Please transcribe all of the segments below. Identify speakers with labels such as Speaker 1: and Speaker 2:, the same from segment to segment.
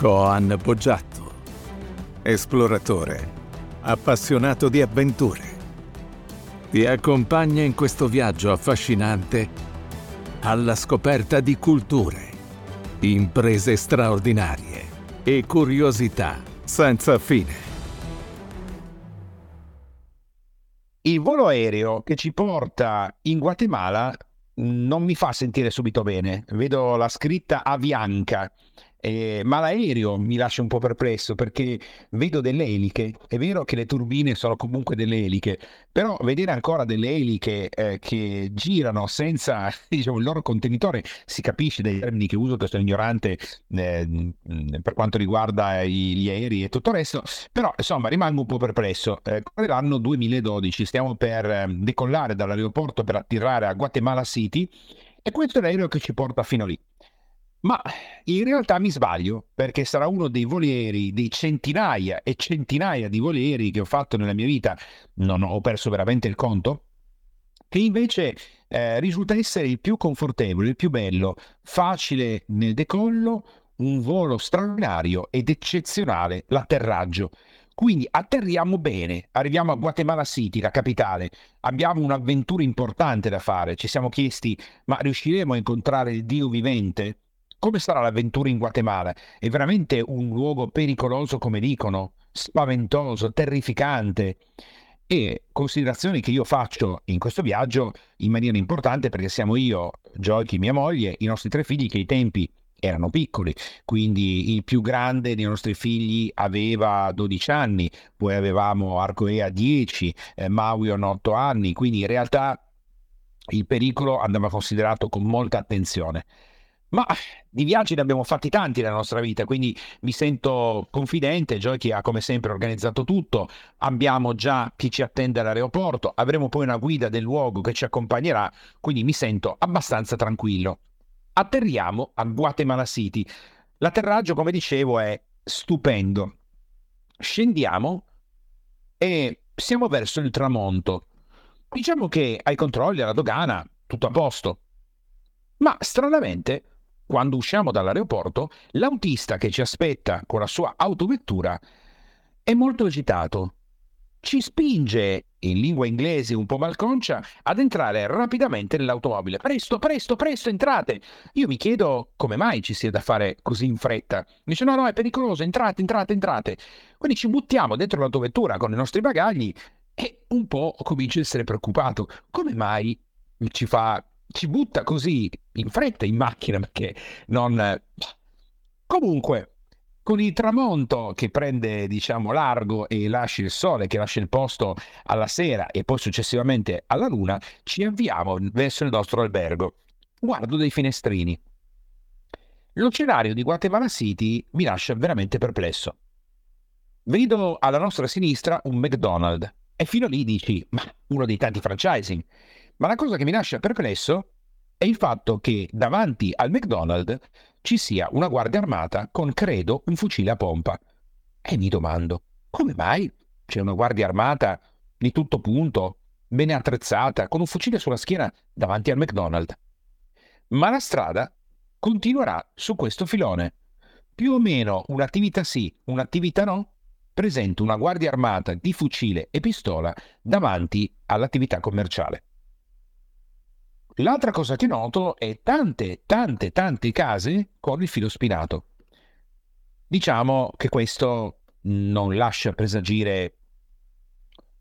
Speaker 1: Coan Poggiatto, esploratore, appassionato di avventure. Ti accompagna in questo viaggio affascinante alla scoperta di culture, imprese straordinarie e curiosità senza fine.
Speaker 2: Il volo aereo che ci porta in Guatemala non mi fa sentire subito bene. Vedo la scritta Avianca eh, ma l'aereo mi lascia un po' perplesso perché vedo delle eliche. È vero che le turbine sono comunque delle eliche, però vedere ancora delle eliche eh, che girano senza diciamo, il loro contenitore si capisce dai termini che uso, che sono ignorante eh, per quanto riguarda gli aerei e tutto il resto. Però insomma rimango un po' perplesso. Eh, l'anno 2012 stiamo per ehm, decollare dall'aeroporto per attirare a Guatemala City e questo è l'aereo che ci porta fino lì. Ma in realtà mi sbaglio, perché sarà uno dei volieri, dei centinaia e centinaia di volieri che ho fatto nella mia vita, non ho perso veramente il conto, che invece eh, risulta essere il più confortevole, il più bello, facile nel decollo, un volo straordinario ed eccezionale l'atterraggio. Quindi atterriamo bene, arriviamo a Guatemala City, la capitale, abbiamo un'avventura importante da fare, ci siamo chiesti ma riusciremo a incontrare il Dio vivente? Come sarà l'avventura in Guatemala? È veramente un luogo pericoloso, come dicono, spaventoso, terrificante. E considerazioni che io faccio in questo viaggio in maniera importante perché siamo io, Giochi, mia moglie, i nostri tre figli che ai tempi erano piccoli, quindi il più grande dei nostri figli aveva 12 anni, poi avevamo Arcoea 10, eh, Mauion 8 anni, quindi in realtà il pericolo andava considerato con molta attenzione. Ma di viaggi ne abbiamo fatti tanti nella nostra vita, quindi mi sento confidente. Giochi ha come sempre organizzato tutto. Abbiamo già chi ci attende all'aeroporto, avremo poi una guida del luogo che ci accompagnerà, quindi mi sento abbastanza tranquillo. Atterriamo a Guatemala City. L'atterraggio, come dicevo, è stupendo. Scendiamo e siamo verso il tramonto. Diciamo che ai controlli alla dogana tutto a posto. Ma stranamente quando usciamo dall'aeroporto, l'autista che ci aspetta con la sua autovettura è molto agitato. Ci spinge, in lingua inglese un po' malconcia, ad entrare rapidamente nell'automobile. Presto, presto, presto, entrate! Io mi chiedo come mai ci sia da fare così in fretta. Dice no, no, è pericoloso, entrate, entrate, entrate. Quindi ci buttiamo dentro l'autovettura con i nostri bagagli e un po' comincio a essere preoccupato. Come mai ci fa ci butta così in fretta in macchina perché non... Comunque, con il tramonto che prende, diciamo, largo e lascia il sole, che lascia il posto alla sera e poi successivamente alla luna, ci avviamo verso il nostro albergo. Guardo dei finestrini. Lo scenario di Guatemala City mi lascia veramente perplesso. Vedo alla nostra sinistra un McDonald's e fino lì dici, ma uno dei tanti franchising. Ma la cosa che mi lascia perplesso è il fatto che davanti al McDonald's ci sia una guardia armata con, credo, un fucile a pompa. E mi domando, come mai c'è una guardia armata di tutto punto, ben attrezzata, con un fucile sulla schiena davanti al McDonald's? Ma la strada continuerà su questo filone. Più o meno un'attività sì, un'attività no, presenta una guardia armata di fucile e pistola davanti all'attività commerciale. L'altra cosa che noto è tante, tante, tante case con il filo spinato. Diciamo che questo non lascia presagire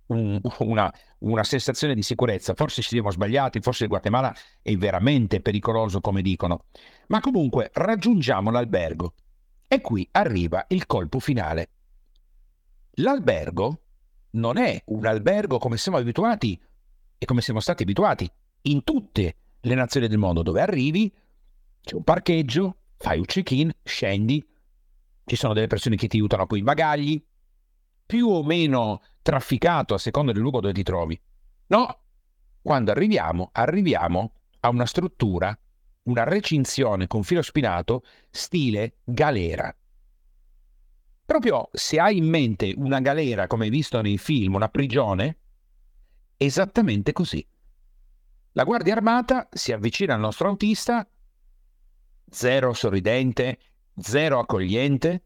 Speaker 2: un, una, una, sensazione di sicurezza. Forse ci siamo sbagliati, forse il Guatemala è veramente pericoloso come dicono. Ma comunque raggiungiamo l'albergo e qui arriva il colpo finale. L'albergo non è un albergo come siamo abituati e come siamo stati abituati in tutte le nazioni del mondo dove arrivi, c'è un parcheggio, fai un check-in, scendi, ci sono delle persone che ti aiutano con i bagagli, più o meno trafficato a seconda del luogo dove ti trovi. No, quando arriviamo, arriviamo a una struttura, una recinzione con filo spinato, stile galera. Proprio se hai in mente una galera come hai visto nei film, una prigione, esattamente così. La guardia armata si avvicina al nostro autista, zero sorridente, zero accogliente,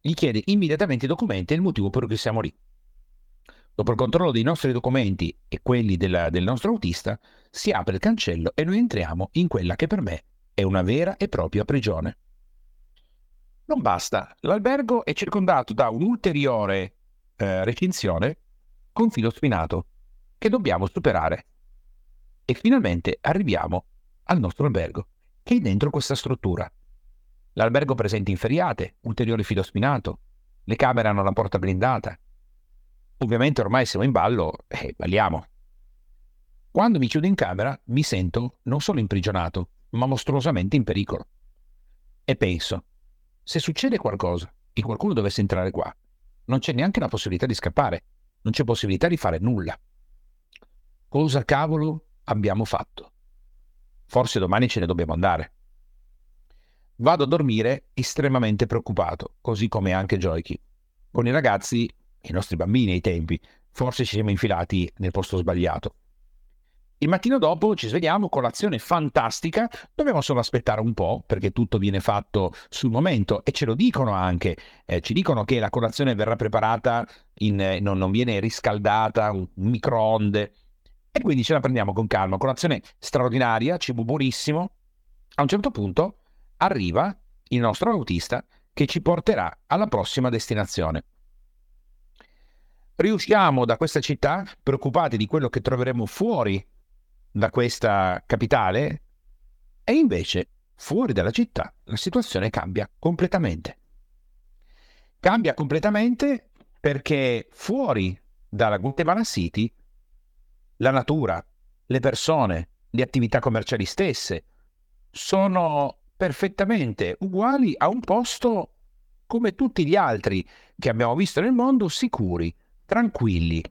Speaker 2: gli chiede immediatamente i documenti e il motivo per cui siamo lì. Dopo il controllo dei nostri documenti e quelli della, del nostro autista, si apre il cancello e noi entriamo in quella che per me è una vera e propria prigione. Non basta, l'albergo è circondato da un'ulteriore eh, recinzione con filo spinato che dobbiamo superare. E finalmente arriviamo al nostro albergo, che è dentro questa struttura. L'albergo presenta inferriate, ulteriore filo spinato, le camere hanno la porta blindata. Ovviamente ormai siamo in ballo e eh, balliamo. Quando mi chiudo in camera mi sento non solo imprigionato, ma mostruosamente in pericolo. E penso, se succede qualcosa e qualcuno dovesse entrare qua, non c'è neanche la possibilità di scappare, non c'è possibilità di fare nulla. Cosa cavolo abbiamo fatto? Forse domani ce ne dobbiamo andare. Vado a dormire estremamente preoccupato, così come anche Joyki. Con i ragazzi, i nostri bambini ai tempi, forse ci siamo infilati nel posto sbagliato. Il mattino dopo ci svegliamo, colazione fantastica, dobbiamo solo aspettare un po' perché tutto viene fatto sul momento e ce lo dicono anche, eh, ci dicono che la colazione verrà preparata, in, eh, non, non, viene riscaldata, un, microonde e quindi ce la prendiamo con calma, colazione straordinaria, cibo buonissimo. A un certo punto arriva il nostro autista che ci porterà alla prossima destinazione. Riusciamo da questa città, preoccupati di quello che troveremo fuori da questa capitale e invece fuori dalla città la situazione cambia completamente. Cambia completamente perché fuori dalla Guatemala City la natura, le persone, le attività commerciali stesse sono perfettamente uguali a un posto come tutti gli altri che abbiamo visto nel mondo, sicuri, tranquilli.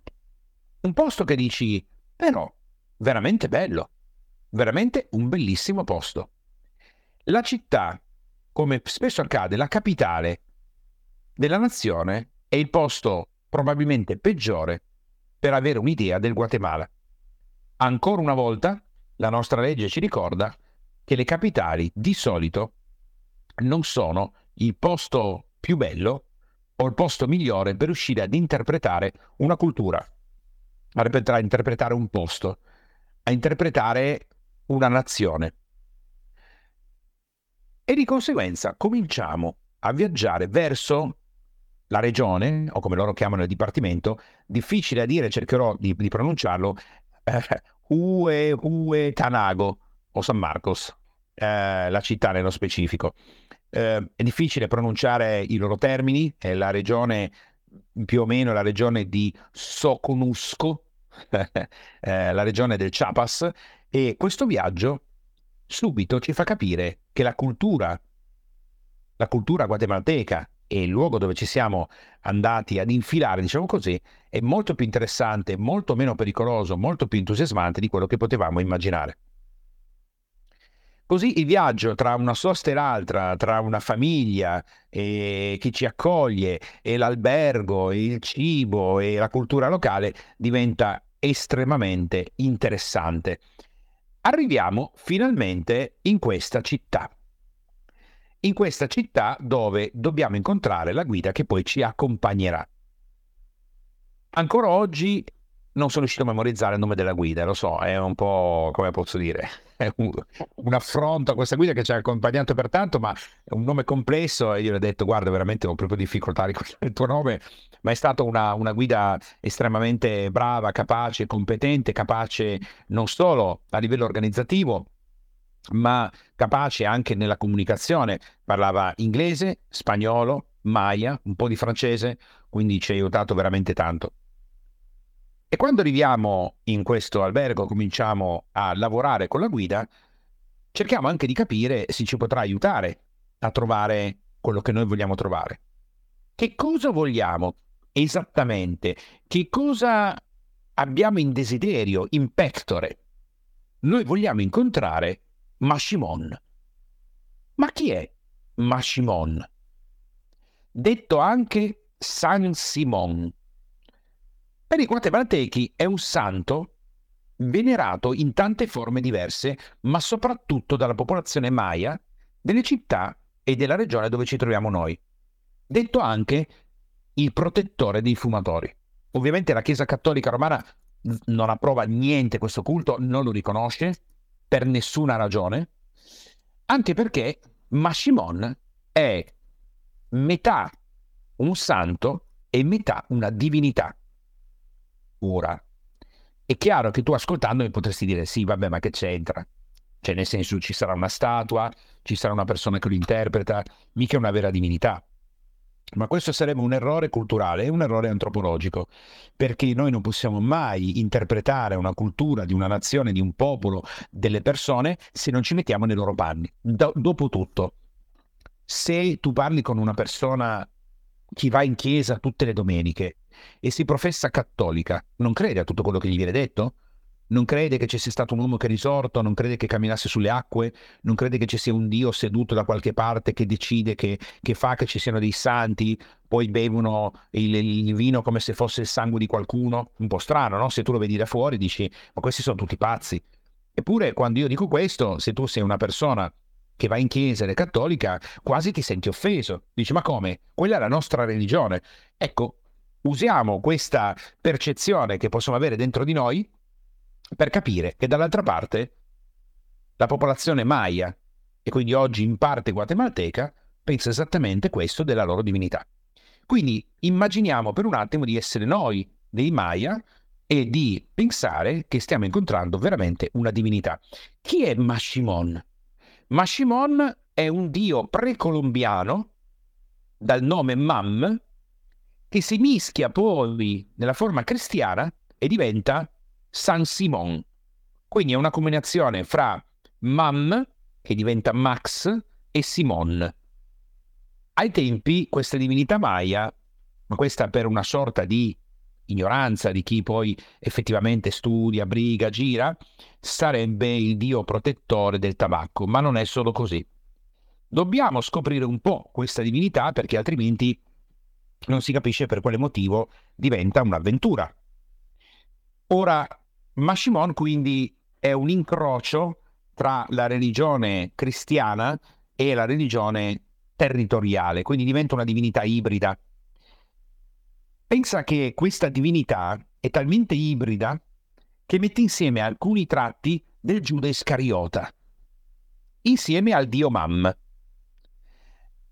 Speaker 2: Un posto che dici, però veramente bello, veramente un bellissimo posto. La città, come spesso accade, la capitale della nazione è il posto probabilmente peggiore per avere un'idea del Guatemala. Ancora una volta la nostra legge ci ricorda che le capitali di solito non sono il posto più bello o il posto migliore per riuscire ad interpretare una cultura, a interpretare un posto a interpretare una nazione. E di conseguenza cominciamo a viaggiare verso la regione, o come loro chiamano il dipartimento, difficile a dire, cercherò di, di pronunciarlo, eh, Hue, Hue Tanago o San Marcos, eh, la città nello specifico. Eh, è difficile pronunciare i loro termini, è la regione più o meno la regione di Soconusco, eh, la regione del Chiapas, e questo viaggio subito ci fa capire che la cultura, la cultura guatemalteca e il luogo dove ci siamo andati ad infilare, diciamo così, è molto più interessante, molto meno pericoloso, molto più entusiasmante di quello che potevamo immaginare. Così il viaggio tra una sosta e l'altra, tra una famiglia e chi ci accoglie, e l'albergo, e il cibo e la cultura locale diventa estremamente interessante. Arriviamo finalmente in questa città. In questa città dove dobbiamo incontrare la guida che poi ci accompagnerà. Ancora oggi non sono riuscito a memorizzare il nome della guida, lo so, è un po' come posso dire, è un, un, affronto a questa guida che ci ha accompagnato per tanto, ma è un nome complesso e io le ho detto guarda veramente ho proprio difficoltà a ricordare il tuo nome, ma è stata una, una guida estremamente brava, capace, competente, capace non solo a livello organizzativo, ma capace anche nella comunicazione. Parlava inglese, spagnolo, maya, un po' di francese, quindi ci ha aiutato veramente tanto. E quando arriviamo in questo albergo, cominciamo a lavorare con la guida, cerchiamo anche di capire se ci potrà aiutare a trovare quello che noi vogliamo trovare. Che cosa vogliamo esattamente? Che cosa abbiamo in desiderio, in pectore? Noi vogliamo incontrare Mashimon. Ma chi è Mashimon? Detto anche San Simon per i guatemaltechi è un santo venerato in tante forme diverse, ma soprattutto dalla popolazione maya delle città e della regione dove ci troviamo noi. detto anche il protettore dei fumatori. Ovviamente la Chiesa Cattolica Romana non approva niente questo culto, non lo riconosce per nessuna ragione, anche perché Mashimon è metà un santo e metà una divinità. Ora, è chiaro che tu ascoltando mi potresti dire sì, vabbè, ma che c'entra? Cioè, nel senso, ci sarà una statua, ci sarà una persona che lo interpreta, mica una vera divinità. Ma questo sarebbe un errore culturale e un errore antropologico, perché noi non possiamo mai interpretare una cultura di una nazione, di un popolo, delle persone, se non ci mettiamo nei loro panni. Do- dopo tutto, se tu parli con una persona che va in chiesa tutte le domeniche e si professa cattolica, non crede a tutto quello che gli viene detto? Non crede che ci sia stato un uomo che è risorto, non crede che camminasse sulle acque, non crede che ci sia un Dio seduto da qualche parte che decide, che, che fa che ci siano dei santi, poi bevono il, il, vino come se fosse il sangue di qualcuno. Un po' strano, no? Se tu lo vedi da fuori dici, ma questi sono tutti pazzi. Eppure quando io dico questo, se tu sei una persona che va in chiesa ed è cattolica, quasi ti senti offeso. Dici, ma come? Quella è la nostra religione. Ecco, usiamo questa percezione che possiamo avere dentro di noi per capire che dall'altra parte la popolazione maya, e quindi oggi in parte guatemalteca, pensa esattamente questo della loro divinità. Quindi immaginiamo per un attimo di essere noi dei Maya e di pensare che stiamo incontrando veramente una divinità. Chi è Mashimon? Mashimon è un dio precolombiano dal nome Mam che si mischia poi nella forma cristiana e diventa San Simon. Quindi è una combinazione fra Mam, che diventa Max, e Simon. Ai tempi questa divinità Maya, ma questa per una sorta di ignoranza di chi poi effettivamente studia, briga, gira, sarebbe il dio protettore del tabacco, ma non è solo così. Dobbiamo scoprire un po' questa divinità perché altrimenti non si capisce per quale motivo diventa un'avventura. Ora, Mashimon quindi è un incrocio tra la religione cristiana e la religione territoriale, quindi diventa una divinità ibrida. Pensa che questa divinità è talmente ibrida che mette insieme alcuni tratti del Giuda Iscariota, insieme al dio Mam.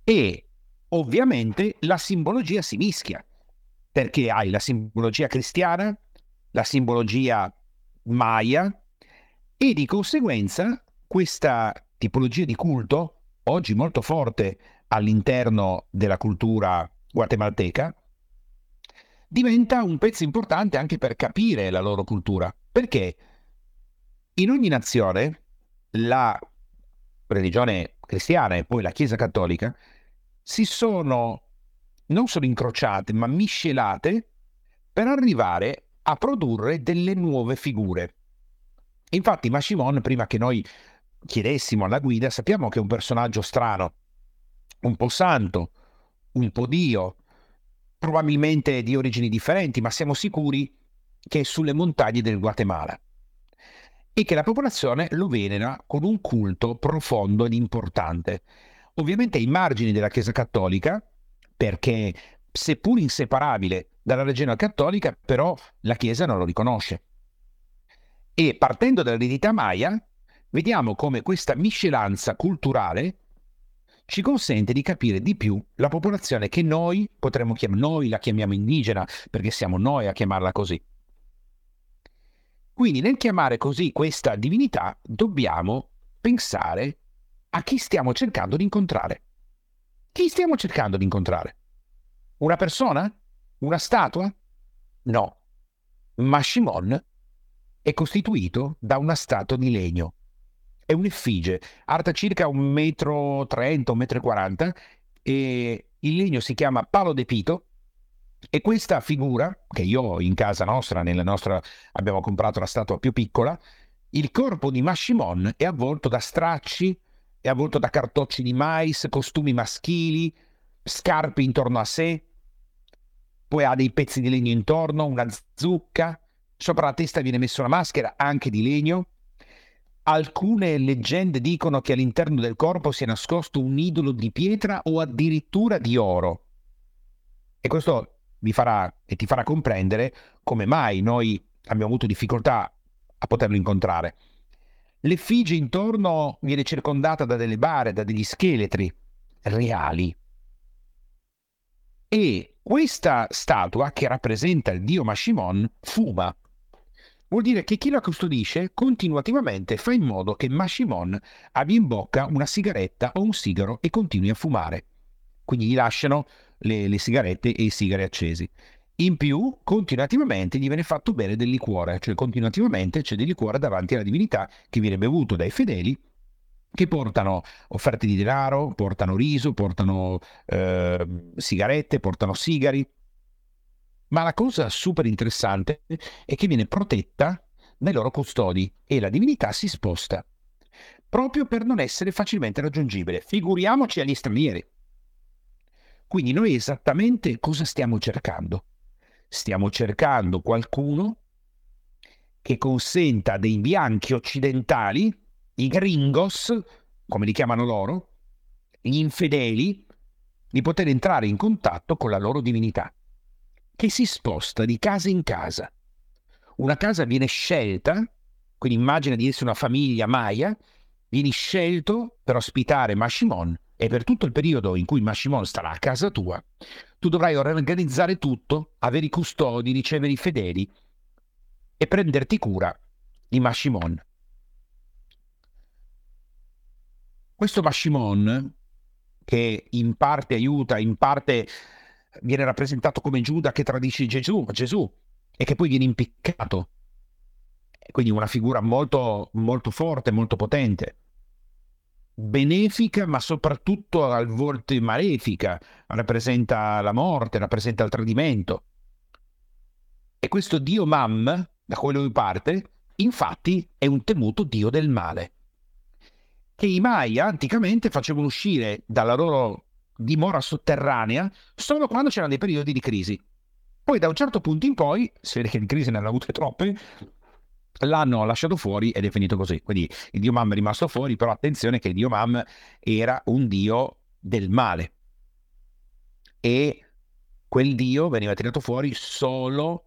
Speaker 2: E ovviamente la simbologia si mischia, perché hai la simbologia cristiana, la simbologia Maya e di conseguenza questa tipologia di culto, oggi molto forte all'interno della cultura guatemalteca, diventa un pezzo importante anche per capire la loro cultura. Perché in ogni nazione la religione cristiana e poi la Chiesa cattolica si sono non solo incrociate, ma miscelate per arrivare a produrre delle nuove figure. Infatti Mashimon, prima che noi chiedessimo alla guida, sappiamo che è un personaggio strano, un po' santo, un po' Dio, probabilmente di origini differenti, ma siamo sicuri che è sulle montagne del Guatemala e che la popolazione lo venera con un culto profondo ed importante. Ovviamente ai margini della Chiesa Cattolica, perché seppur inseparabile dalla regione cattolica, però la Chiesa non lo riconosce. E partendo dall'eredità Maya, vediamo come questa miscelanza culturale ci consente di capire di più la popolazione che noi potremmo chiamare, noi la chiamiamo indigena, perché siamo noi a chiamarla così. Quindi nel chiamare così questa divinità dobbiamo pensare a chi stiamo cercando di incontrare. Chi stiamo cercando di incontrare? Una persona? Una statua? No. Mashimon è costituito da una statua di legno. È un'effigie, alta circa un metro trenta, un metro e quaranta, e il legno si chiama palo de pito, e questa figura, che io in casa nostra, nella nostra, abbiamo comprato la statua più piccola, il corpo di Mashimon è avvolto da stracci, è avvolto da cartocci di mais, costumi maschili, scarpe intorno a sé, poi ha dei pezzi di legno intorno, una zucca, sopra la testa viene messa una maschera anche di legno. Alcune leggende dicono che all'interno del corpo sia nascosto un idolo di pietra o addirittura di oro. E questo vi farà e ti farà comprendere come mai noi abbiamo avuto difficoltà a poterlo incontrare. L'effigie intorno viene circondata da delle bare, da degli scheletri reali. E questa statua, che rappresenta il dio Mashimon, fuma. Vuol dire che chi la custodisce continuativamente fa in modo che Mashimon abbia in bocca una sigaretta o un sigaro e continui a fumare. Quindi gli lasciano le, le sigarette e i sigari accesi. In più, continuativamente gli viene fatto bere del liquore, cioè continuativamente c'è del liquore davanti alla divinità che viene bevuto dai fedeli che portano offerte di denaro, portano riso, portano eh, sigarette, portano sigari. Ma la cosa super interessante è che viene protetta dai loro custodi e la divinità si sposta proprio per non essere facilmente raggiungibile. Figuriamoci agli stranieri. Quindi noi esattamente cosa stiamo cercando? Stiamo cercando qualcuno che consenta dei bianchi occidentali, i gringos, come li chiamano loro, gli infedeli, di poter entrare in contatto con la loro divinità, che si sposta di casa in casa. Una casa viene scelta, quindi immagina di essere una famiglia maya, vieni scelto per ospitare Mashimon e per tutto il periodo in cui Mashimon starà a casa tua, tu dovrai organizzare tutto, avere i custodi, ricevere i fedeli e prenderti cura di Mashimon. Questo Mashimon, che in parte aiuta, in parte viene rappresentato come Giuda che tradisce Gesù, Gesù e che poi viene impiccato. Quindi una figura molto, molto forte, molto potente benefica, ma soprattutto a volte malefica, rappresenta la morte, rappresenta il tradimento. E questo dio Mam, da cui lui parte, infatti è un temuto dio del male, che i Maya anticamente facevano uscire dalla loro dimora sotterranea solo quando c'erano dei periodi di crisi. Poi da un certo punto in poi, si vede che di crisi ne hanno avute troppe, l'hanno lasciato fuori ed è finito così. Quindi il dio Mam è rimasto fuori, però attenzione che il dio Mam era un dio del male e quel dio veniva tirato fuori solo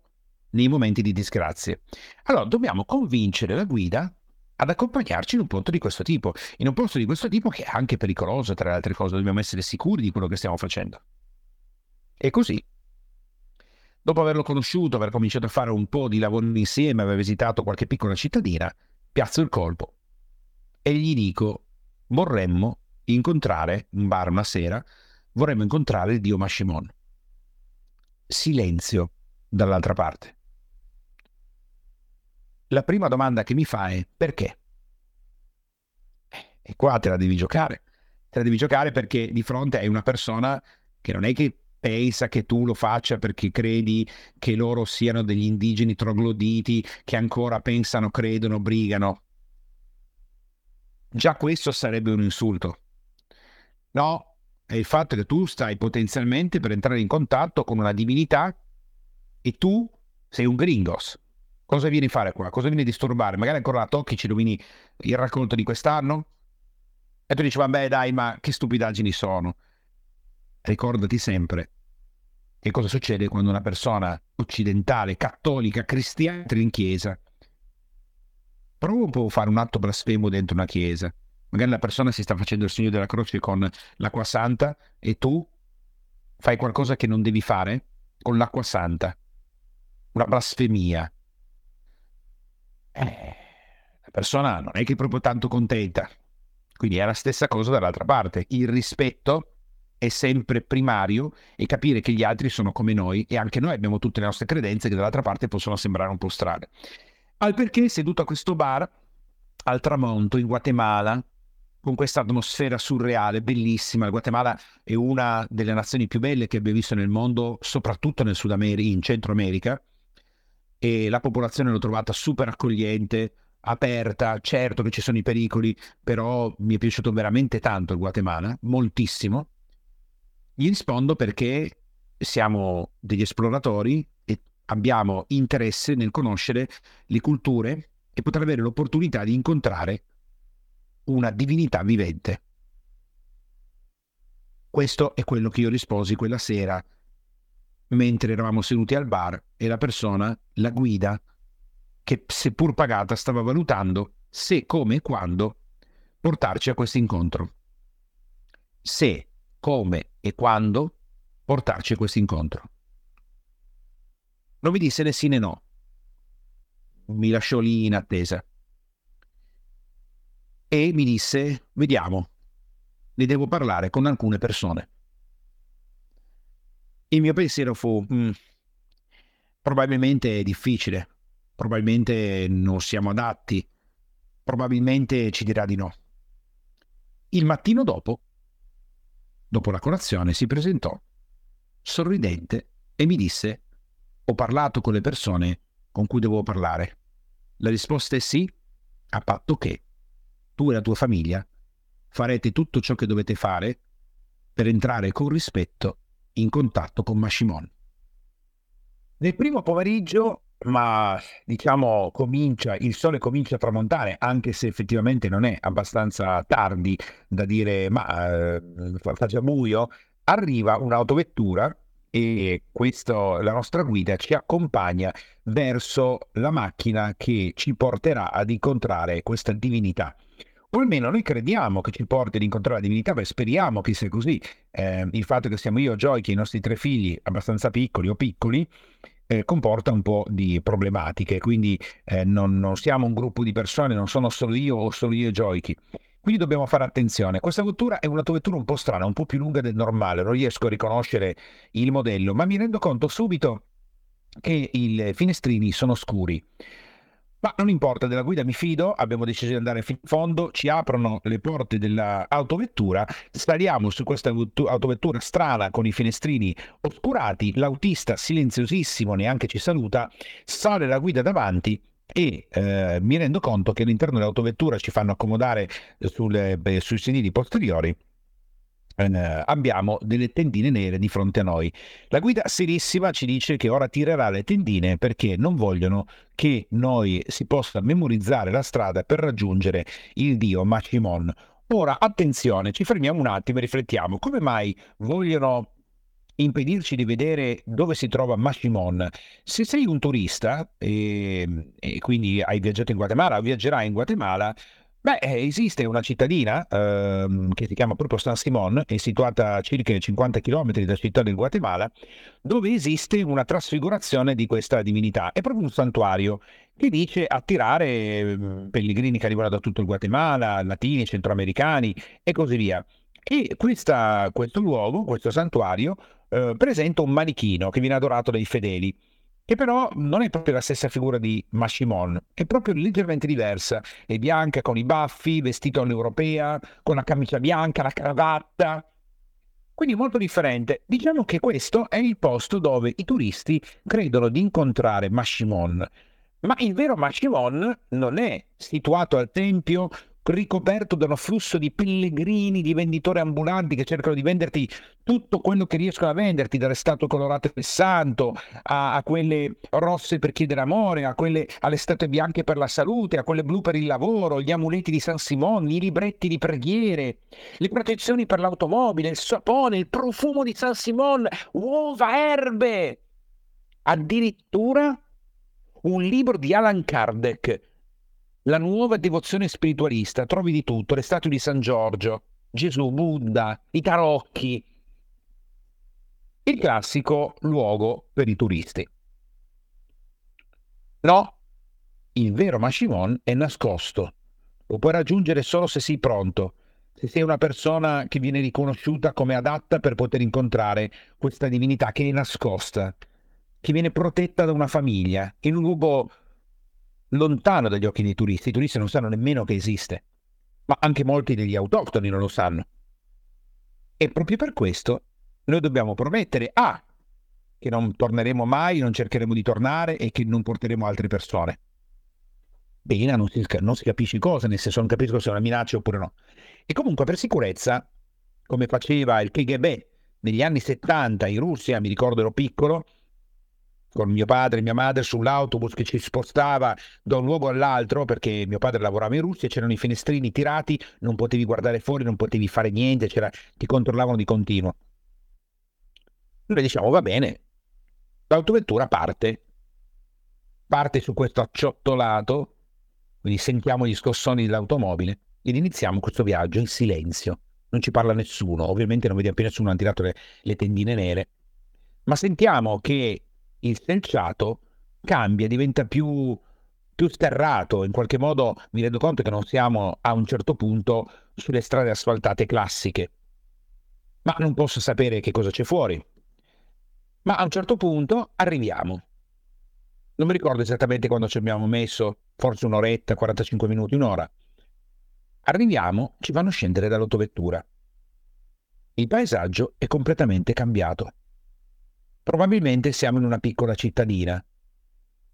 Speaker 2: nei momenti di disgrazie. Allora dobbiamo convincere la guida ad accompagnarci in un punto di questo tipo, in un posto di questo tipo che è anche pericoloso, tra le altre cose, dobbiamo essere sicuri di quello che stiamo facendo. E così Dopo averlo conosciuto, aver cominciato a fare un po' di lavoro insieme, aver visitato qualche piccola cittadina, piazzo il colpo e gli dico, vorremmo incontrare, in bar una sera, vorremmo incontrare il dio Mashimon. Silenzio dall'altra parte. La prima domanda che mi fa è perché? E qua te la devi giocare. Te la devi giocare perché di fronte hai una persona che non è che pensa che tu lo faccia perché credi che loro siano degli indigeni trogloditi che ancora pensano, credono, brigano. Già questo sarebbe un insulto. No, è il fatto che tu stai potenzialmente per entrare in contatto con una divinità e tu sei un gringos. Cosa vieni a fare qua? Cosa vieni a disturbare? Magari ancora la tocchi, ci rovini il racconto di quest'anno? E tu dici, vabbè dai, ma che stupidaggini sono. Ricordati sempre che cosa succede quando una persona occidentale, cattolica, cristiana entra in chiesa. Prova un po' a fare un atto blasfemo dentro una chiesa. Magari la persona si sta facendo il segno della croce con l'acqua santa e tu fai qualcosa che non devi fare con l'acqua santa. Una blasfemia. Eh, la persona non è che è proprio tanto contenta. Quindi è la stessa cosa dall'altra parte. Il rispetto è sempre primario e capire che gli altri sono come noi e anche noi abbiamo tutte le nostre credenze che dall'altra parte possono sembrare un po' strane. Al perché seduto a questo bar al tramonto in Guatemala con questa atmosfera surreale, bellissima. Il Guatemala è una delle nazioni più belle che abbia visto nel mondo, soprattutto nel Sud America, in Centro America, e la popolazione l'ho trovata super accogliente, aperta. Certo che ci sono i pericoli, però mi è piaciuto veramente tanto il Guatemala, moltissimo. Gli rispondo perché siamo degli esploratori e abbiamo interesse nel conoscere le culture e poter avere l'opportunità di incontrare una divinità vivente. Questo è quello che io risposi quella sera mentre eravamo seduti al bar e la persona, la guida, che seppur pagata stava valutando se, come e quando portarci a questo incontro. Se, come e quando portarci a questo incontro. Non mi disse né sì né no. Mi lasciò lì in attesa. E mi disse, vediamo, ne devo parlare con alcune persone. Il mio pensiero fu, mm, probabilmente è difficile, probabilmente non siamo adatti, probabilmente ci dirà di no. Il mattino dopo, dopo la colazione, si presentò, sorridente, e mi disse, ho parlato con le persone con cui devo parlare. La risposta è sì, a patto che tu e la tua famiglia farete tutto ciò che dovete fare per entrare con rispetto in contatto con Mashimon. Nel primo pomeriggio, ma diciamo comincia, il sole comincia a tramontare, anche se effettivamente non è abbastanza tardi da dire ma eh, fa già buio, arriva un'autovettura e questo, la nostra guida ci accompagna verso la macchina che ci porterà ad incontrare questa divinità o almeno noi crediamo che ci porti ad incontrare la divinità, beh, speriamo che sia così. Eh, il fatto che siamo io, Joy, che i nostri tre figli abbastanza piccoli o piccoli, eh, comporta un po' di problematiche, quindi eh, non, non, siamo un gruppo di persone, non sono solo io o solo io e Joyki. Quindi dobbiamo fare attenzione. Questa vettura è un'autovettura un po' strana, un po' più lunga del normale, non riesco a riconoscere il modello, ma mi rendo conto subito che i finestrini sono scuri. Ma non importa, della guida mi fido, abbiamo deciso di andare fino in fondo, ci aprono le porte dell'autovettura, saliamo su questa autovettura strana con i finestrini oscurati, l'autista silenziosissimo, neanche ci saluta, sale la guida davanti e eh, mi rendo conto che all'interno dell'autovettura ci fanno accomodare sulle, beh, sui sedili posteriori eh, abbiamo delle tendine nere di fronte a noi. La guida serissima ci dice che ora tirerà le tendine perché non vogliono che noi si possa memorizzare la strada per raggiungere il dio Machimon. Ora, attenzione, ci fermiamo un attimo e riflettiamo. Come mai vogliono impedirci di vedere dove si trova Mashimon. Se sei un turista e, e, quindi hai viaggiato in Guatemala o viaggerai in Guatemala, Beh, eh, esiste una cittadina ehm, che si chiama proprio San Simón, è situata a circa 50 km da città del Guatemala, dove esiste una trasfigurazione di questa divinità. È proprio un santuario che dice attirare ehm, pellegrini che arrivano da tutto il Guatemala, latini, centroamericani e così via. E questa, questo luogo, questo santuario, eh, presenta un manichino che viene adorato dai fedeli che però non è proprio la stessa figura di Mashimon, è proprio leggermente diversa, è bianca con i baffi, vestito all'europea, con la camicia bianca, la cravatta, quindi molto differente. Diciamo che questo è il posto dove i turisti credono di incontrare Mashimon, ma il vero Mashimon non è situato al tempio ricoperto da un afflusso di pellegrini, di venditori ambulanti che cercano di venderti tutto quello che riescono a venderti, dalle statue colorate del santo, a, a, quelle rosse per chiedere amore, a quelle, alle statue bianche per la salute, a quelle blu per il lavoro, gli amuleti di San Simone, i libretti di preghiere, le protezioni per l'automobile, il sapone, il profumo di San Simone, uova, erbe. Addirittura un libro di Alan Kardec la nuova devozione spiritualista, trovi di tutto, le statue di San Giorgio, Gesù, Buddha, i tarocchi. Il classico luogo per i turisti. No, il vero Mashimon è nascosto. Lo puoi raggiungere solo se sei pronto, se sei una persona che viene riconosciuta come adatta per poter incontrare questa divinità che è nascosta, che viene protetta da una famiglia, in un luogo lontano dagli occhi dei turisti. I turisti non sanno nemmeno che esiste, ma anche molti degli autoctoni non lo sanno. E proprio per questo noi dobbiamo promettere A, che non torneremo mai, non cercheremo di tornare e che non porteremo altre persone. Bene, non si, non si capisce cosa, nel senso non capisco se è una minaccia oppure no. E comunque per sicurezza, come faceva il KGB negli anni 70 in Russia, mi ricordo ero piccolo, con mio padre e mia madre sull'autobus che ci spostava da un luogo all'altro perché mio padre lavorava in Russia, c'erano i finestrini tirati, non potevi guardare fuori, non potevi fare niente, ti controllavano di continuo. Noi diciamo va bene, L'autovettura parte, parte su questo acciottolato, quindi sentiamo gli scossoni dell'automobile ed iniziamo questo viaggio in silenzio. Non ci parla nessuno, ovviamente non vediamo più nessuno, hanno tirato le, le tendine nere, ma sentiamo che il selciato cambia, diventa più, più sterrato, in qualche modo mi rendo conto che non siamo a un certo punto sulle strade asfaltate classiche, ma non posso sapere che cosa c'è fuori. Ma a un certo punto arriviamo. Non mi ricordo esattamente quando ci abbiamo messo, forse un'oretta, 45 minuti, un'ora. Arriviamo, ci fanno scendere dall'autovettura. Il paesaggio è completamente cambiato. Probabilmente siamo in una piccola cittadina.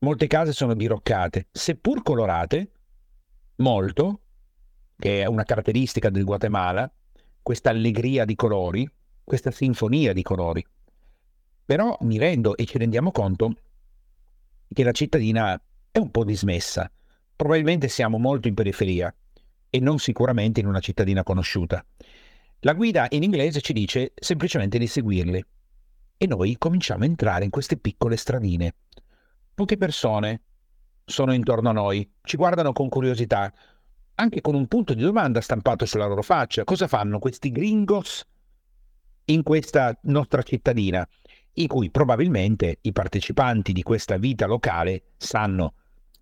Speaker 2: Molte case sono diroccate, seppur colorate, molto, che è una caratteristica del Guatemala, questa allegria di colori, questa sinfonia di colori. Però mi rendo e ci rendiamo conto che la cittadina è un po' dismessa. Probabilmente siamo molto in periferia e non sicuramente in una cittadina conosciuta. La guida in inglese ci dice semplicemente di seguirli e noi cominciamo a entrare in queste piccole stradine. Poche persone sono intorno a noi, ci guardano con curiosità, anche con un punto di domanda stampato sulla loro faccia. Cosa fanno questi gringos in questa nostra cittadina, in cui probabilmente i partecipanti di questa vita locale sanno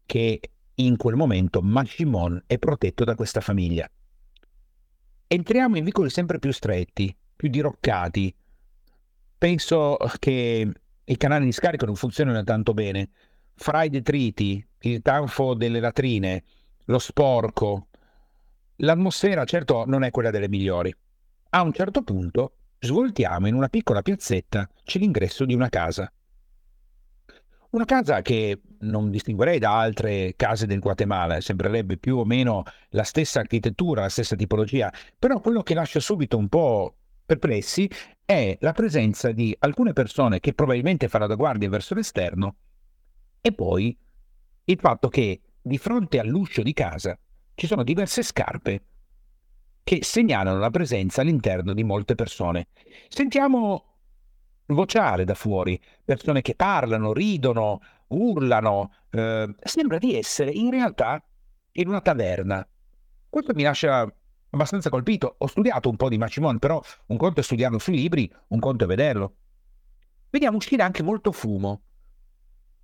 Speaker 2: che in quel momento Mashimon è protetto da questa famiglia. Entriamo in vicoli sempre più stretti, più diroccati, penso che i canali di scarico non funzionino tanto bene. Fra i detriti, il tanfo delle latrine, lo sporco, l'atmosfera certo non è quella delle migliori. A un certo punto svoltiamo in una piccola piazzetta, c'è l'ingresso di una casa. Una casa che non distinguerei da altre case del Guatemala, sembrerebbe più o meno la stessa architettura, la stessa tipologia, però quello che lascia subito un po' perplessi è la presenza di alcune persone che probabilmente fanno da guardia verso l'esterno e poi il fatto che di fronte all'uscio di casa ci sono diverse scarpe che segnalano la presenza all'interno di molte persone. Sentiamo vociare da fuori, persone che parlano, ridono, urlano, eh, sembra di essere in realtà in una taverna. Questo mi lascia abbastanza colpito. Ho studiato un po' di Macimon, però un conto è studiarlo sui libri, un conto è vederlo. Vediamo uscire anche molto fumo.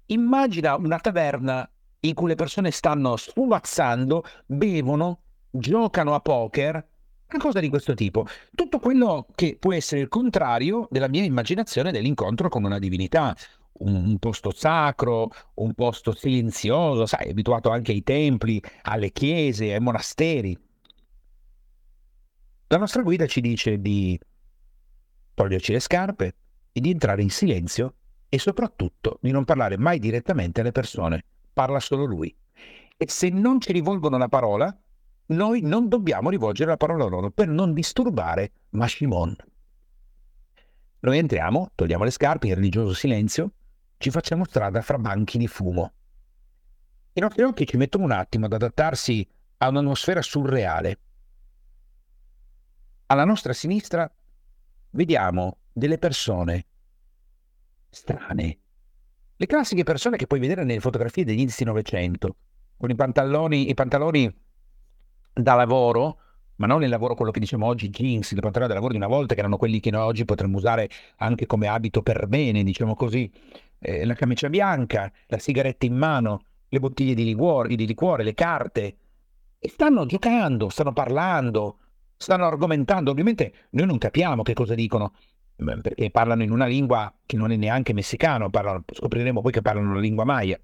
Speaker 2: Immagina una taverna in cui le persone stanno sfumazzando, bevono, giocano a poker, una cosa di questo tipo. Tutto quello che può essere il contrario della mia immaginazione dell'incontro con una divinità. Un, posto sacro, un posto silenzioso, sai, abituato anche ai templi, alle chiese, ai monasteri. La nostra guida ci dice di toglierci le scarpe e di entrare in silenzio e soprattutto di non parlare mai direttamente alle persone. Parla solo lui. E se non ci rivolgono la parola, noi non dobbiamo rivolgere la parola loro per non disturbare Mashimon. Noi entriamo, togliamo le scarpe in religioso silenzio, ci facciamo strada fra banchi di fumo. I nostri occhi ci mettono un attimo ad adattarsi a un'atmosfera surreale alla nostra sinistra vediamo delle persone strane, le classiche persone che puoi vedere nelle fotografie degli inizi Novecento, con i pantaloni, i pantaloni da lavoro, ma non il lavoro quello che diciamo oggi, jeans, i pantaloni da lavoro di una volta, che erano quelli che noi oggi potremmo usare anche come abito per bene, diciamo così, eh, la camicia bianca, la sigaretta in mano, le bottiglie di liquore, di liquore, le carte, e stanno giocando, stanno parlando, stanno argomentando, ovviamente noi non capiamo che cosa dicono, perché parlano in una lingua che non è neanche messicano, parlano, scopriremo poi che parlano la lingua maya.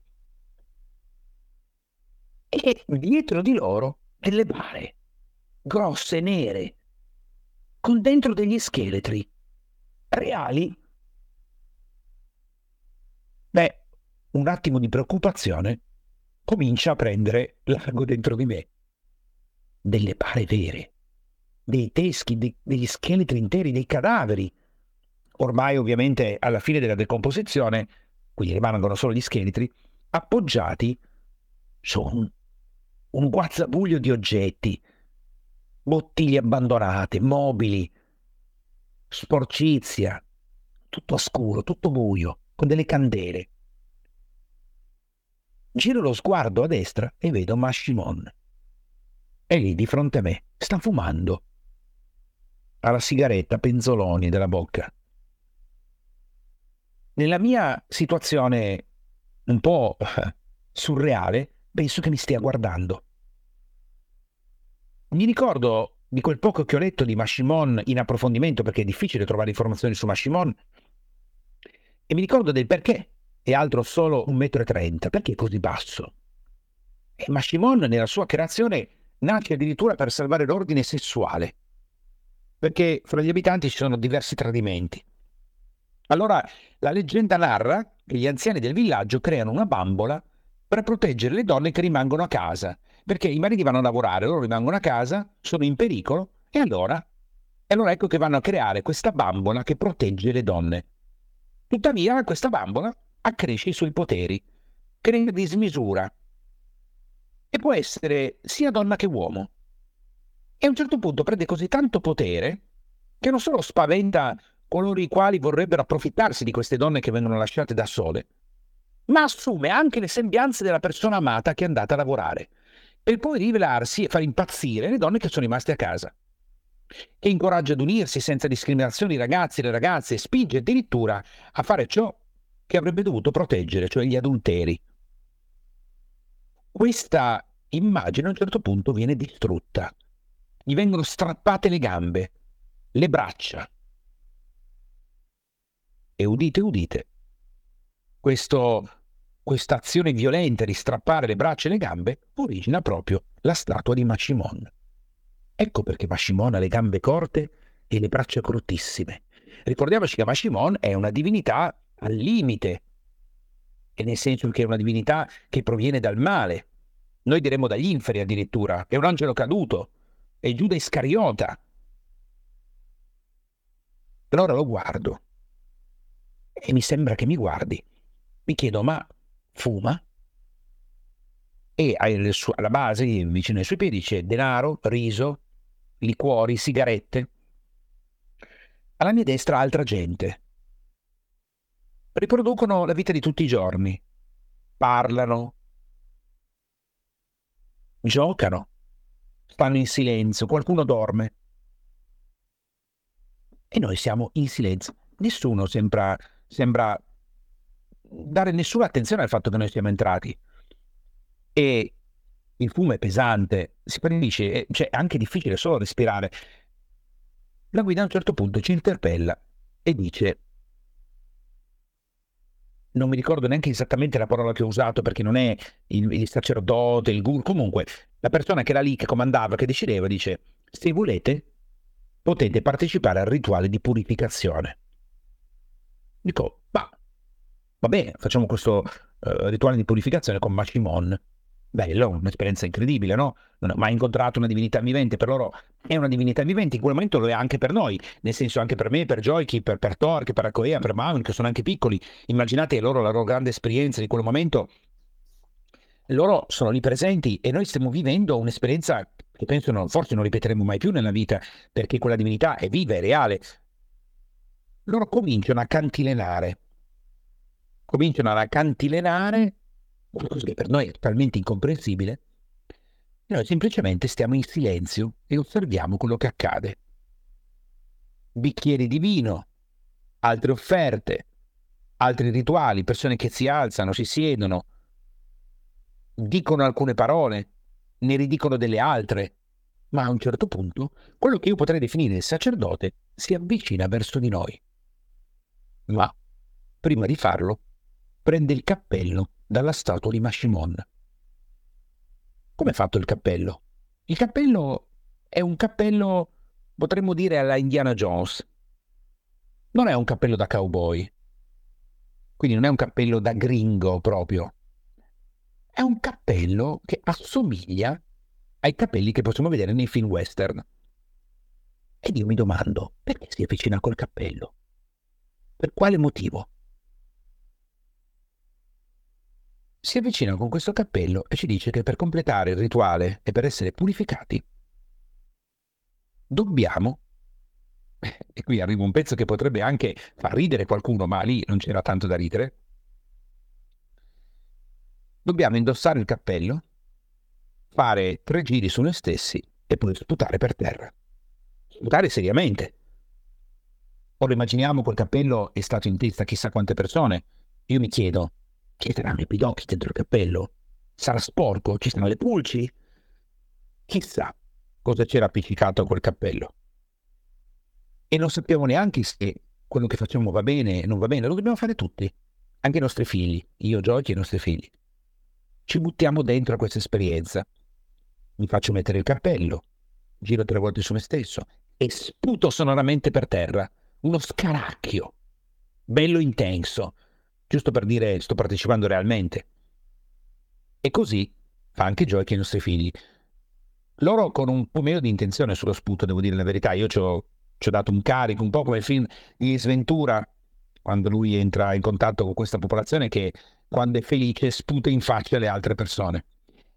Speaker 2: E dietro di loro delle bare, grosse, nere, con dentro degli scheletri, reali. Beh, un attimo di preoccupazione comincia a prendere largo dentro di me. Delle bare vere dei teschi, dei, degli scheletri interi, dei cadaveri. Ormai ovviamente alla fine della decomposizione, quindi rimangono solo gli scheletri, appoggiati su un, un guazzabuglio di oggetti, bottiglie abbandonate, mobili, sporcizia, tutto scuro, tutto buio, con delle candele. Giro lo sguardo a destra e vedo Mashimon. È lì di fronte a me, sta fumando. Ha la sigaretta penzoloni della bocca. Nella mia situazione un po' surreale, penso che mi stia guardando. Mi ricordo di quel poco che ho letto di Mashimon in approfondimento, perché è difficile trovare informazioni su Mashimon, e mi ricordo del perché è altro solo 1,30 m, perché è così basso? E Mashimon nella sua creazione nasce addirittura per salvare l'ordine sessuale, perché fra gli abitanti ci sono diversi tradimenti. Allora la leggenda narra che gli anziani del villaggio creano una bambola per proteggere le donne che rimangono a casa, perché i mariti vanno a lavorare, loro rimangono a casa, sono in pericolo e allora, e allora ecco che vanno a creare questa bambola che protegge le donne. Tuttavia questa bambola accresce i suoi poteri, crea dismisura e può essere sia donna che uomo. E a un certo punto prende così tanto potere che non solo spaventa coloro i quali vorrebbero approfittarsi di queste donne che vengono lasciate da sole, ma assume anche le sembianze della persona amata che è andata a lavorare per poi rivelarsi e far impazzire le donne che sono rimaste a casa. E incoraggia ad unirsi senza discriminazioni i ragazzi e le ragazze e spinge addirittura a fare ciò che avrebbe dovuto proteggere, cioè gli adulteri. Questa immagine a un certo punto viene distrutta. Gli vengono strappate le gambe, le braccia. E udite, udite, questa azione violenta di strappare le braccia e le gambe origina proprio la statua di Mashimon. Ecco perché Mashimon ha le gambe corte e le braccia cortissime. Ricordiamoci che Mashimon è una divinità al limite, e nel senso che è una divinità che proviene dal male. Noi diremmo dagli inferi addirittura, è un angelo caduto, è Giuda Iscariota. Allora lo guardo e mi sembra che mi guardi. Mi chiedo, ma fuma e alla base, vicino ai suoi piedi, c'è denaro, riso, liquori, sigarette. Alla mia destra altra gente. Riproducono la vita di tutti i giorni. Parlano, giocano, stanno in silenzio, qualcuno dorme. E noi siamo in silenzio. Nessuno sembra, sembra dare nessuna attenzione al fatto che noi siamo entrati. E il fumo è pesante, si prendisce, cioè è anche difficile solo respirare. La guida a un certo punto ci interpella e dice, non mi ricordo neanche esattamente la parola che ho usato perché non è il, il sacerdote, il guru, comunque la persona che era lì, che comandava, che decideva, dice, se volete potete partecipare al rituale di purificazione. Dico, ma va bene, facciamo questo uh, rituale di purificazione con Mashimon. Bello, un'esperienza incredibile, no? Non ho mai incontrato una divinità vivente, per loro è una divinità vivente, in quel momento lo è anche per noi, nel senso anche per me, per Joyki, per, per Thor, per Akoea, per Maun, che sono anche piccoli. Immaginate loro la loro grande esperienza di quel momento. Loro sono lì presenti e noi stiamo vivendo un'esperienza che penso non, forse non ripeteremo mai più nella vita, perché quella divinità è viva, è reale. Loro cominciano a cantilenare cominciano a cantilenare che per noi è totalmente incomprensibile, noi semplicemente stiamo in silenzio e osserviamo quello che accade. Bicchieri di vino, altre offerte, altri rituali, persone che si alzano, si siedono, dicono alcune parole, ne ridicono delle altre, ma a un certo punto quello che io potrei definire il sacerdote si avvicina verso di noi. Ma prima di farlo prende il cappello dalla statua di Mashimon. Come è fatto il cappello? Il cappello è un cappello, potremmo dire, alla Indiana Jones. Non è un cappello da cowboy, quindi non è un cappello da gringo proprio. È un cappello che assomiglia ai capelli che possiamo vedere nei film western. Ed io mi domando, perché si avvicina col cappello? Per quale motivo? Si avvicina con questo cappello e ci dice che per completare il rituale e per essere purificati dobbiamo e qui arriva un pezzo che potrebbe anche far ridere qualcuno, ma lì non c'era tanto da ridere, dobbiamo indossare il cappello, fare tre giri su noi stessi e poi sputare per terra. Sputare seriamente. Ora immaginiamo quel cappello è stato in testa chissà quante persone. Io mi chiedo, ci saranno i pidocchi dentro il cappello? Sarà sporco? Ci saranno le pulci? Chissà cosa c'era appiccicato a quel cappello. E non sappiamo neanche se quello che facciamo va bene o non va bene, lo dobbiamo fare tutti, anche i nostri figli, io, Giochi e i nostri figli. Ci buttiamo dentro a questa esperienza. Mi faccio mettere il cappello, giro tre volte su me stesso e sputo sonoramente per terra. Uno scaracchio, bello intenso, giusto per dire sto partecipando realmente. E così fa anche Giochi ai nostri figli. Loro con un po' meno di intenzione sullo sputo, devo dire la verità. Io ci ho, ci ho dato un carico, un po' come il film di Sventura, quando lui entra in contatto con questa popolazione che quando è felice sputa in faccia le altre persone.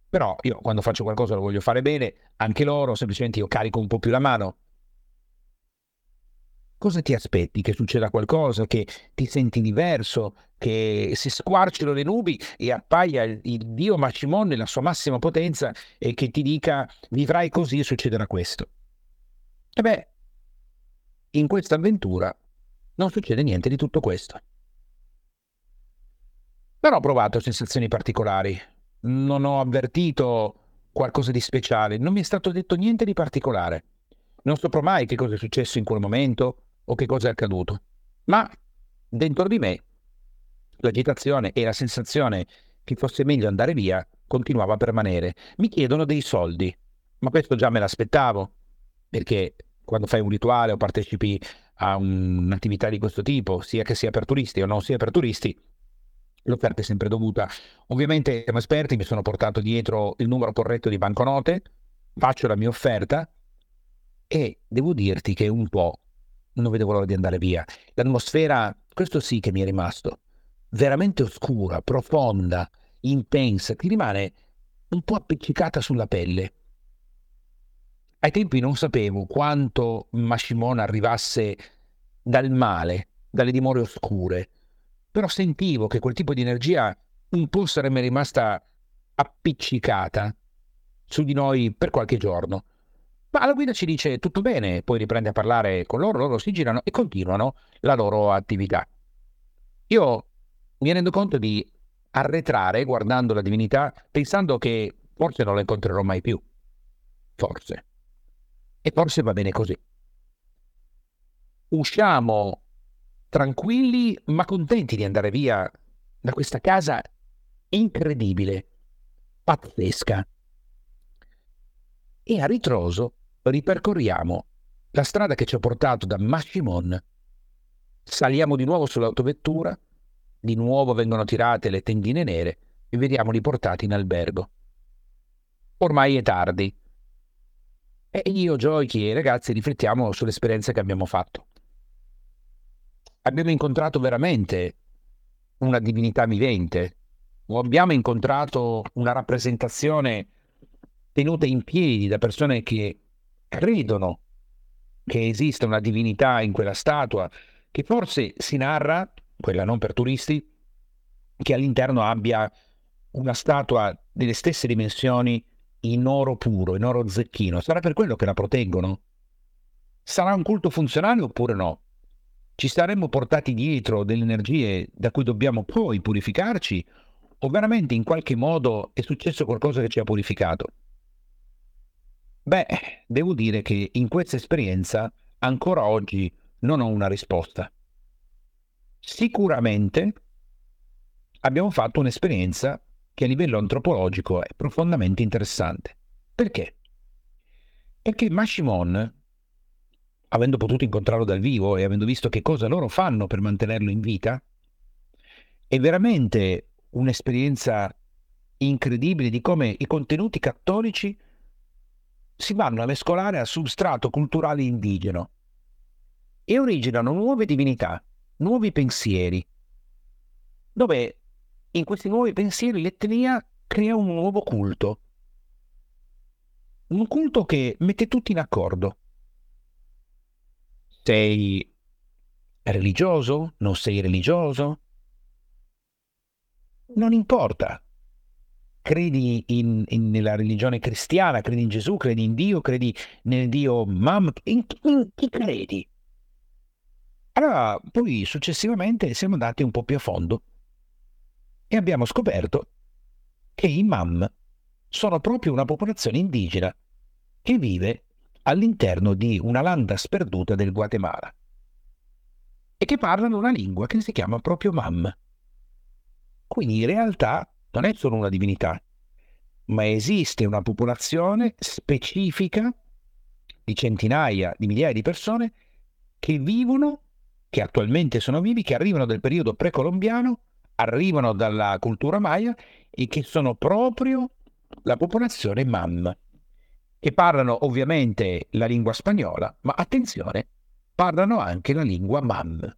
Speaker 2: Però io quando faccio qualcosa lo voglio fare bene, anche loro, semplicemente io carico un po' più la mano. Cosa ti aspetti? Che succeda qualcosa, che ti senti diverso, che si squarcino le nubi e appaia il, il dio Macimon nella sua massima potenza e che ti dica vivrai così e succederà questo. E beh, in questa avventura non succede niente di tutto questo. Non ho provato sensazioni particolari, non ho avvertito qualcosa di speciale, non mi è stato detto niente di particolare. Non saprò mai che cosa è successo in quel momento o che cosa è accaduto. Ma dentro di me l'agitazione e la sensazione che fosse meglio andare via continuava a permanere. Mi chiedono dei soldi, ma questo già me l'aspettavo, perché quando fai un rituale o partecipi a un'attività di questo tipo, sia che sia per turisti o non sia per turisti, l'offerta è sempre dovuta. Ovviamente siamo esperti, mi sono portato dietro il numero corretto di banconote, faccio la mia offerta e devo dirti che un po' non vedevo l'ora di andare via. L'atmosfera, questo sì che mi è rimasto, veramente oscura, profonda, intensa, ti rimane un po' appiccicata sulla pelle. Ai tempi non sapevo quanto Mashimon arrivasse dal male, dalle dimore oscure, però sentivo che quel tipo di energia un po' sarebbe rimasta appiccicata su di noi per qualche giorno. Ma la guida ci dice tutto bene, poi riprende a parlare con loro, loro si girano e continuano la loro attività. Io mi rendo conto di arretrare guardando la divinità pensando che forse non la incontrerò mai più. Forse. E forse va bene così. Usciamo tranquilli ma contenti di andare via da questa casa incredibile, pazzesca. E a ritroso ripercorriamo la strada che ci ha portato da Mashimon, saliamo di nuovo sull'autovettura, di nuovo vengono tirate le tendine nere e vediamoli portati in albergo. Ormai è tardi. E io, Joyki e i ragazzi riflettiamo sull'esperienza che abbiamo fatto. Abbiamo incontrato veramente una divinità vivente, o abbiamo incontrato una rappresentazione tenuta in piedi da persone che credono che esista una divinità in quella statua, che forse si narra, quella non per turisti, che all'interno abbia una statua delle stesse dimensioni in oro puro, in oro zecchino. Sarà per quello che la proteggono? Sarà un culto funzionale oppure no? Ci saremmo portati dietro delle energie da cui dobbiamo poi purificarci o veramente in qualche modo è successo qualcosa che ci ha purificato? Beh, devo dire che in questa esperienza ancora oggi non ho una risposta. Sicuramente abbiamo fatto un'esperienza che a livello antropologico è profondamente interessante. Perché? Perché Mashimon, avendo potuto incontrarlo dal vivo e avendo visto che cosa loro fanno per mantenerlo in vita, è veramente un'esperienza incredibile di come i contenuti cattolici si vanno a mescolare a substrato culturale indigeno e originano nuove divinità, nuovi pensieri, dove in questi nuovi pensieri l'etnia crea un nuovo culto. Un culto che mette tutti in accordo. Sei religioso? Non sei religioso? Non importa. Credi in, in, nella religione cristiana, credi in Gesù, credi in Dio, credi nel Dio Mam, in, in chi credi? Allora, poi successivamente siamo andati un po' più a fondo e abbiamo scoperto che i Mam sono proprio una popolazione indigena che vive all'interno di una landa sperduta del Guatemala e che parlano una lingua che si chiama proprio Mam. Quindi in realtà non è solo una divinità, ma esiste una popolazione specifica di centinaia di migliaia di persone che vivono, che attualmente sono vivi, che arrivano dal periodo precolombiano, arrivano dalla cultura maya e che sono proprio la popolazione Mam, che parlano ovviamente la lingua spagnola, ma attenzione, parlano anche la lingua Mam,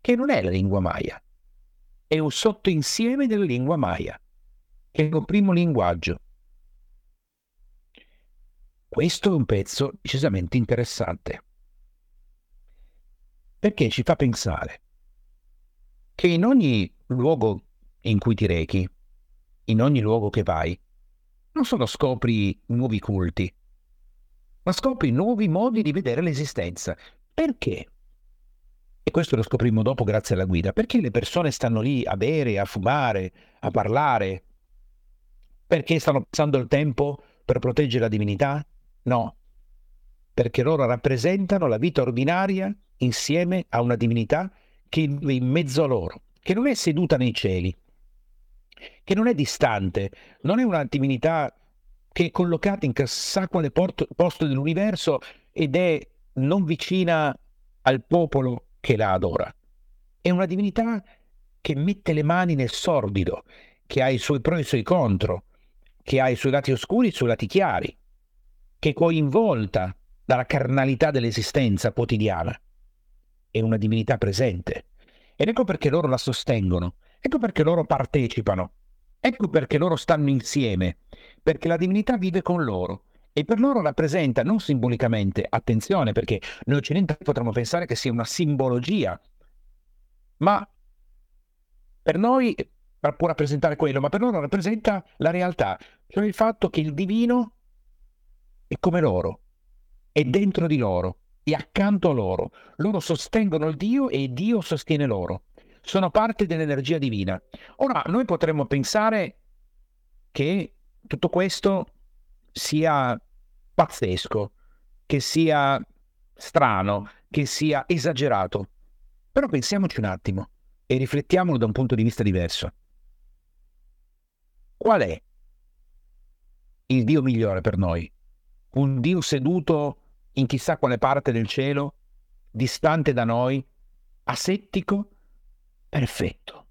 Speaker 2: che non è la lingua maya, è un sottoinsieme della lingua maya, che è il primo linguaggio. Questo è un pezzo decisamente interessante, perché ci fa pensare che in ogni luogo in cui ti rechi, in ogni luogo che vai, non solo scopri nuovi culti, ma scopri nuovi modi di vedere l'esistenza. Perché? E questo lo scoprimmo dopo grazie alla guida. Perché le persone stanno lì a bere, a fumare, a parlare? Perché stanno passando il tempo per proteggere la divinità? No, perché loro rappresentano la vita ordinaria insieme a una divinità che vive in mezzo a loro, che non è seduta nei cieli, che non è distante, non è una divinità che è collocata in chissà quale posto dell'universo ed è non vicina al popolo che la adora. È una divinità che mette le mani nel sordido, che ha i suoi pro e i suoi contro, che ha i suoi lati oscuri e i suoi lati chiari, che è coinvolta dalla carnalità dell'esistenza quotidiana. È una divinità presente. Ed ecco perché loro la sostengono, ecco perché loro partecipano, ecco perché loro stanno insieme, perché la divinità vive con loro e per loro rappresenta non simbolicamente, attenzione perché noi occidentali potremmo pensare che sia una simbologia, ma per noi può rappresentare quello, ma per loro rappresenta la realtà, cioè il fatto che il divino è come loro, è dentro di loro, è accanto a loro. Loro sostengono il Dio e Dio sostiene loro. Sono parte dell'energia divina. Ora, noi potremmo pensare che tutto questo sia pazzesco, che sia strano, che sia esagerato. Però pensiamoci un attimo e riflettiamolo da un punto di vista diverso. Qual è il Dio migliore per noi? Un Dio seduto in chissà quale parte del cielo, distante da noi, asettico, perfetto,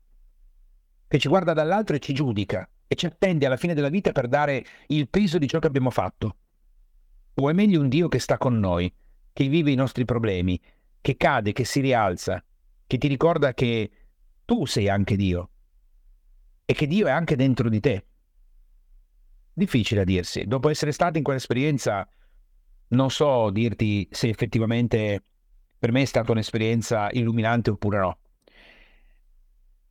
Speaker 2: che ci guarda dall'altro e ci giudica e ci attende alla fine della vita per dare il peso di ciò che abbiamo fatto. O è meglio un Dio che sta con noi, che vive i nostri problemi, che cade, che si rialza, che ti ricorda che tu sei anche Dio e che Dio è anche dentro di te. Difficile a dirsi. Dopo essere stati in quell'esperienza, non so dirti se effettivamente per me è stata un'esperienza illuminante oppure no.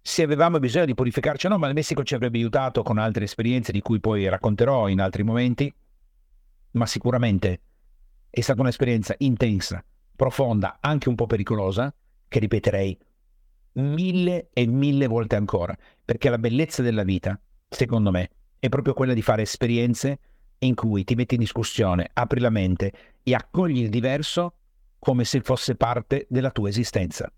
Speaker 2: Se avevamo bisogno di purificarci o no, ma il Messico ci avrebbe aiutato con altre esperienze di cui poi racconterò in altri momenti ma sicuramente è stata un'esperienza intensa, profonda, anche un po' pericolosa, che ripeterei mille e mille volte ancora, perché la bellezza della vita, secondo me, è proprio quella di fare esperienze in cui ti metti in discussione, apri la mente e accogli il diverso come se fosse parte della tua esistenza.